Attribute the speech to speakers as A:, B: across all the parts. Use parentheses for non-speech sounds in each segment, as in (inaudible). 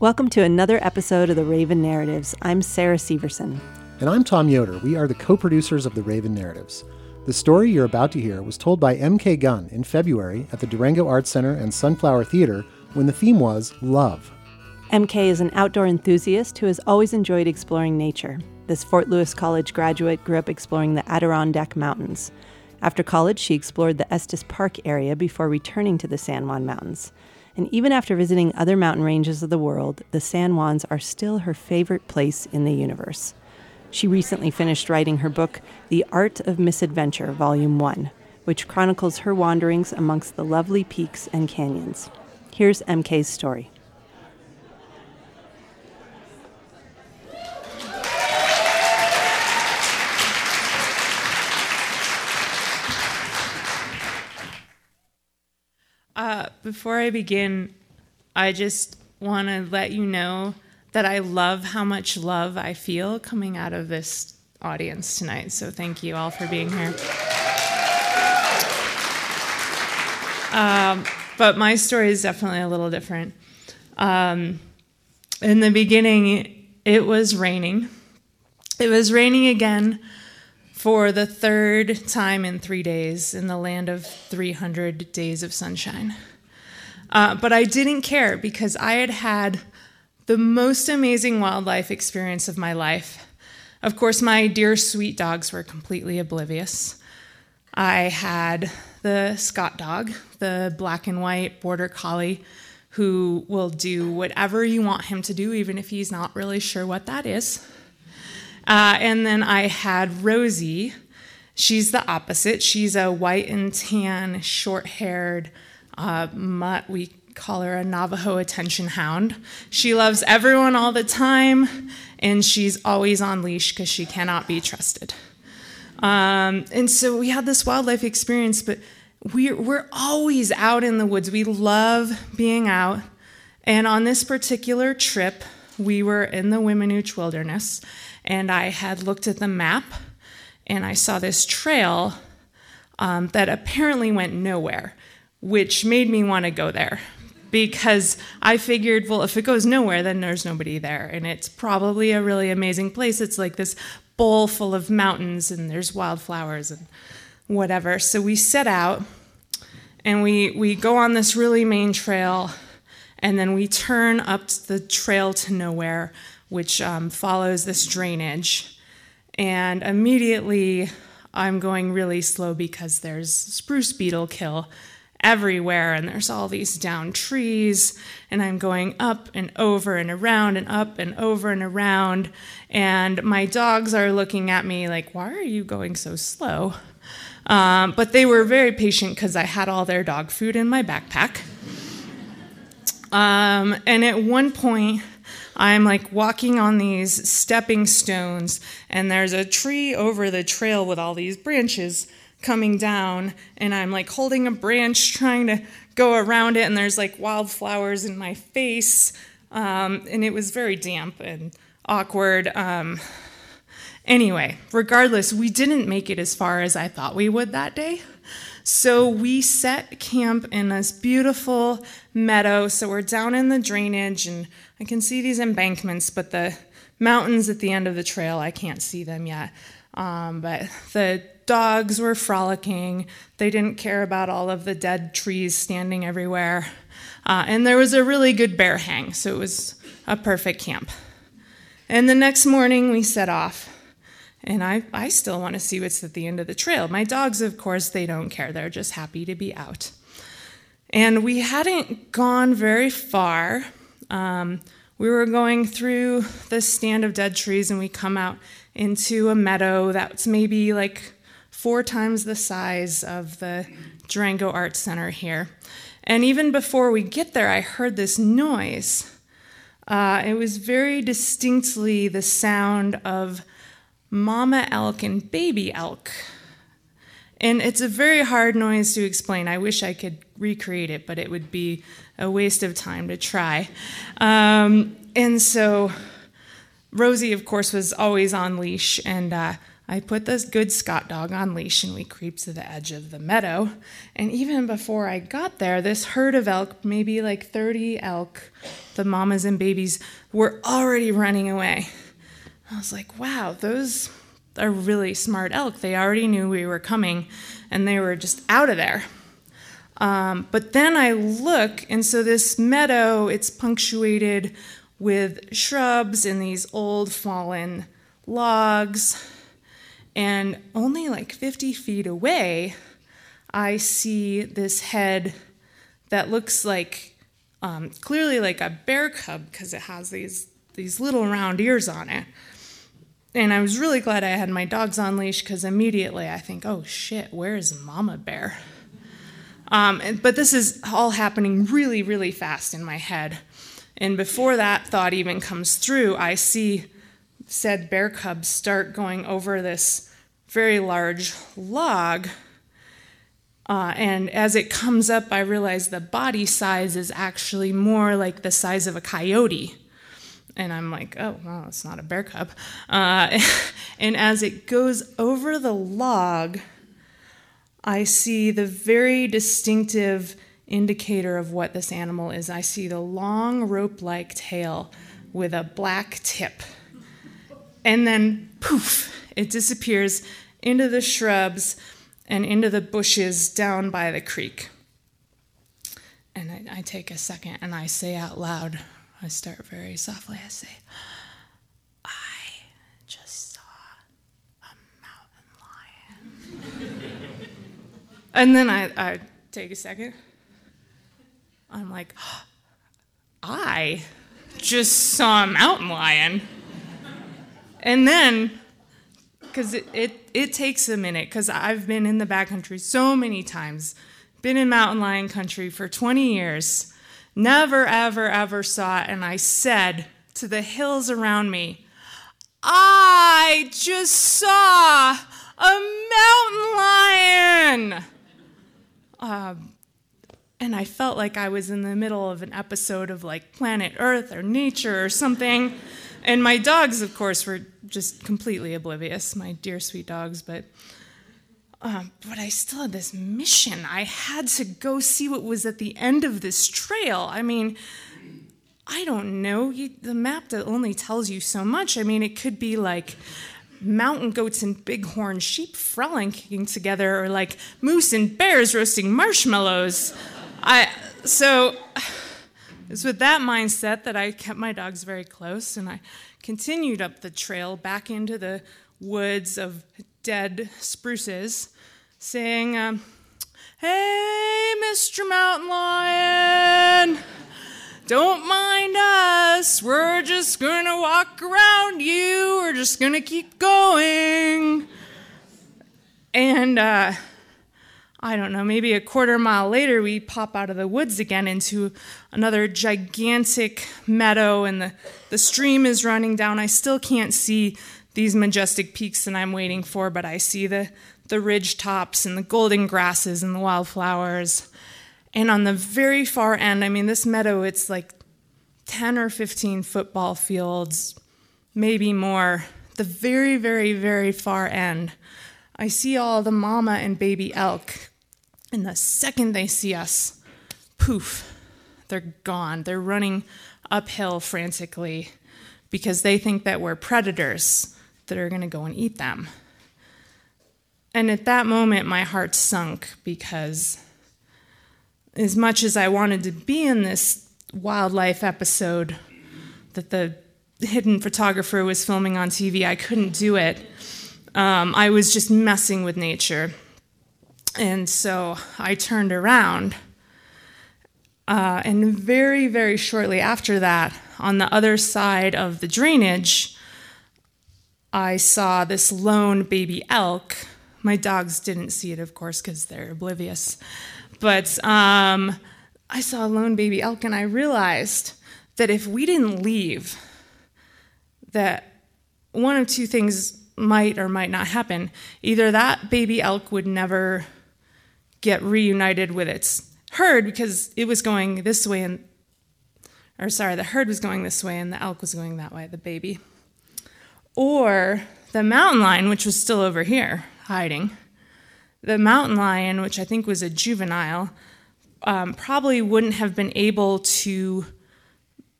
A: Welcome to another episode of the Raven Narratives. I'm Sarah Severson.
B: And I'm Tom Yoder. We are the co producers of the Raven Narratives. The story you're about to hear was told by M.K. Gunn in February at the Durango Arts Center and Sunflower Theater when the theme was love.
A: MK is an outdoor enthusiast who has always enjoyed exploring nature. This Fort Lewis College graduate grew up exploring the Adirondack Mountains. After college, she explored the Estes Park area before returning to the San Juan Mountains. And even after visiting other mountain ranges of the world, the San Juans are still her favorite place in the universe. She recently finished writing her book, The Art of Misadventure, Volume 1, which chronicles her wanderings amongst the lovely peaks and canyons. Here's MK's story.
C: Uh, before I begin, I just want to let you know that I love how much love I feel coming out of this audience tonight. So thank you all for being here. Um, but my story is definitely a little different. Um, in the beginning, it was raining. It was raining again for the third time in three days in the land of 300 days of sunshine. Uh, but I didn't care because I had had the most amazing wildlife experience of my life. Of course, my dear sweet dogs were completely oblivious. I had the Scott dog, the black and white border collie, who will do whatever you want him to do, even if he's not really sure what that is. Uh, and then I had Rosie. She's the opposite. She's a white and tan, short haired uh, mutt. We call her a Navajo attention hound. She loves everyone all the time, and she's always on leash because she cannot be trusted. Um, and so we had this wildlife experience, but we're, we're always out in the woods. We love being out. And on this particular trip, we were in the Weminuche Wilderness, and I had looked at the map and I saw this trail um, that apparently went nowhere, which made me want to go there because I figured, well, if it goes nowhere, then there's nobody there. And it's probably a really amazing place. It's like this bowl full of mountains and there's wildflowers and whatever. So we set out and we, we go on this really main trail and then we turn up the trail to nowhere, which um, follows this drainage. And immediately I'm going really slow because there's spruce beetle kill everywhere and there's all these down trees. And i'm going up and over and around and up and over and around. And my dogs are looking at me like why are you going so slow? Um, but they were very patient because i had all their dog food in my backpack. Um, and at one point I'm like walking on these stepping stones, and there's a tree over the trail with all these branches coming down and I'm like holding a branch trying to go around it and there's like wildflowers in my face um, and it was very damp and awkward. Um, anyway, regardless, we didn't make it as far as I thought we would that day. So we set camp in this beautiful meadow. So we're down in the drainage and I can see these embankments, but the mountains at the end of the trail, I can't see them yet. Um, but the dogs were frolicking. They didn't care about all of the dead trees standing everywhere. Uh, and there was a really good bear hang, so it was a perfect camp. And the next morning we set off. And I, I still want to see what's at the end of the trail. My dogs, of course, they don't care. They're just happy to be out. And we hadn't gone very far. Um, we were going through the stand of dead trees, and we come out into a meadow that's maybe like four times the size of the Durango Arts Center here. And even before we get there, I heard this noise. Uh, it was very distinctly the sound of mama elk and baby elk. And it's a very hard noise to explain. I wish I could recreate it, but it would be a waste of time to try. Um, and so Rosie, of course, was always on leash, and uh, I put this good Scott dog on leash and we creep to the edge of the meadow. And even before I got there, this herd of elk, maybe like 30 elk, the mamas and babies, were already running away. I was like, wow, those are really smart elk. They already knew we were coming and they were just out of there. Um, but then I look, and so this meadow, it's punctuated with shrubs and these old fallen logs. And only like 50 feet away, I see this head that looks like um, clearly like a bear cub because it has these, these little round ears on it. And I was really glad I had my dogs on leash because immediately I think, oh shit, where's Mama Bear? Um, but this is all happening really, really fast in my head. And before that thought even comes through, I see said bear cubs start going over this very large log. Uh, and as it comes up, I realize the body size is actually more like the size of a coyote. And I'm like, oh, well, it's not a bear cub. Uh, (laughs) and as it goes over the log, I see the very distinctive indicator of what this animal is. I see the long rope like tail with a black tip. And then, poof, it disappears into the shrubs and into the bushes down by the creek. And I, I take a second and I say out loud, I start very softly, I say, I just saw a mountain lion. (laughs) And then I, I take a second. I'm like, I just saw a mountain lion. And then, because it, it, it takes a minute, because I've been in the backcountry so many times, been in mountain lion country for 20 years, never, ever, ever saw it. And I said to the hills around me, I just saw a mountain lion. Um, and I felt like I was in the middle of an episode of like Planet Earth or Nature or something. And my dogs, of course, were just completely oblivious, my dear sweet dogs, but. Um, but I still had this mission. I had to go see what was at the end of this trail. I mean, I don't know. You, the map that only tells you so much. I mean, it could be like mountain goats and bighorn sheep frolicking together, or like moose and bears roasting marshmallows. I so (sighs) it's with that mindset that I kept my dogs very close, and I continued up the trail back into the woods of dead spruces, saying, um, "Hey, Mr. Mountain Lion." Don't mind us. We're just to walk around you. We're just to keep going. And uh, I don't know, maybe a quarter mile later, we pop out of the woods again into another gigantic meadow, and the, the stream is running down. I still can't see these majestic peaks that I'm waiting for, but I see the, the ridge tops and the golden grasses and the wildflowers. And on the very far end, I mean, this meadow, it's like 10 or 15 football fields, maybe more. The very, very, very far end, I see all the mama and baby elk. And the second they see us, poof, they're gone. They're running uphill frantically because they think that we're predators that are going to go and eat them. And at that moment, my heart sunk because as much as I wanted to be in this wildlife episode that the hidden photographer was filming on TV, I couldn't do it. Um, I was just messing with nature. And so I turned around. Uh, and very, very shortly after that, on the other side of the drainage, I saw this lone baby elk. My dogs didn't see it, of course, because they're oblivious. But um, I saw a lone baby elk and I realized that if we didn't leave, that one of two things might or might not happen. Either that baby elk would never get reunited with its herd because it was going this way and or sorry, the herd was going this way and the elk was going that way, the baby. Or the mountain lion, which was still over here hiding, the mountain lion, which I think was a juvenile, um, probably wouldn't have been able to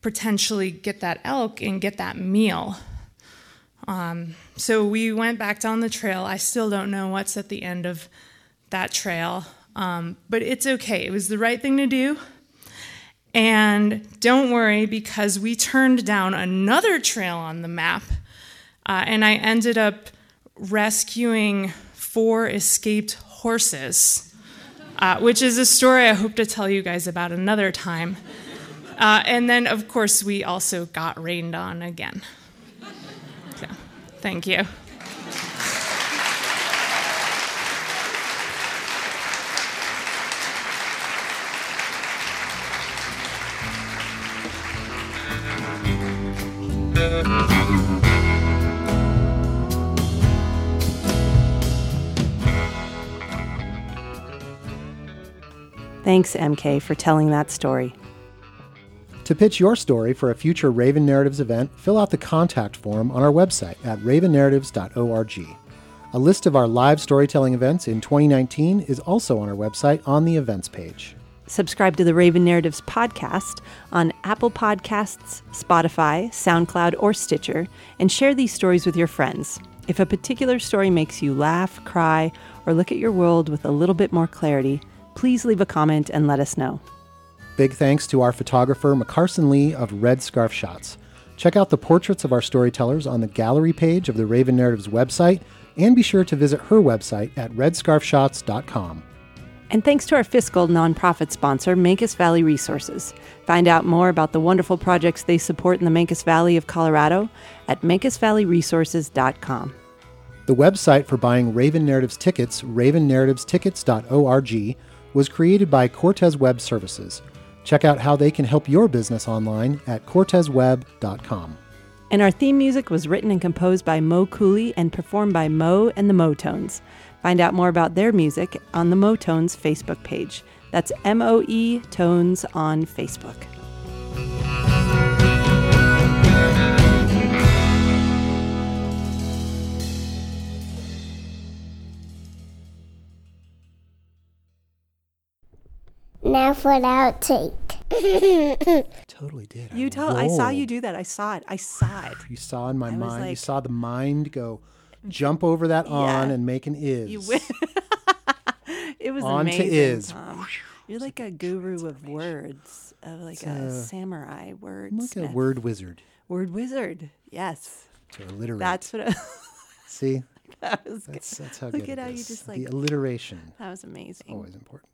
C: potentially get that elk and get that meal. Um, so we went back down the trail. I still don't know what's at the end of that trail, um, but it's okay. It was the right thing to do. And don't worry because we turned down another trail on the map, uh, and I ended up rescuing four escaped horses, uh, which is a story I hope to tell you guys about another time. Uh, and then, of course, we also got rained on again. So, thank you.
A: Thanks, MK, for telling that story.
B: To pitch your story for a future Raven Narratives event, fill out the contact form on our website at ravennarratives.org. A list of our live storytelling events in 2019 is also on our website on the events page.
A: Subscribe to the Raven Narratives podcast on Apple Podcasts, Spotify, SoundCloud, or Stitcher, and share these stories with your friends. If a particular story makes you laugh, cry, or look at your world with a little bit more clarity, please leave a comment and let us know.
B: Big thanks to our photographer, McCarson Lee of Red Scarf Shots. Check out the portraits of our storytellers on the gallery page of the Raven Narratives website, and be sure to visit her website at redscarfshots.com.
A: And thanks to our fiscal nonprofit sponsor, Mancos Valley Resources. Find out more about the wonderful projects they support in the Mancos Valley of Colorado at mancosvalleyresources.com.
B: The website for buying Raven Narratives tickets, ravennarrativestickets.org, was created by Cortez Web Services. Check out how they can help your business online at cortezweb.com.
A: And our theme music was written and composed by Mo Cooley and performed by Mo and the Moetones. Find out more about their music on the Moetones Facebook page. That's M O E Tones on Facebook.
D: Now for the outtake. (laughs)
B: Totally did.
A: You told I saw you do that. I saw it. I saw it. (sighs)
B: You saw in my
A: I was
B: mind. you
A: like-
B: saw the mind go (laughs) jump over that on
A: Yeah.
B: and make an is.
A: You win. (laughs) it was
B: On to
A: amazing.
B: is.
A: Tom. You're like a guru of words, of like a samurai word.
B: I'm like a word wizard
A: word wizard. Yes,
B: to alliterate.
A: that's what. I,
B: See,
A: that was. good.
B: that's that's how
A: Look
B: good
A: at
B: it
A: how you
B: is.
A: just,
B: the
A: like-
B: alliteration.
A: That was amazing.
B: Always important.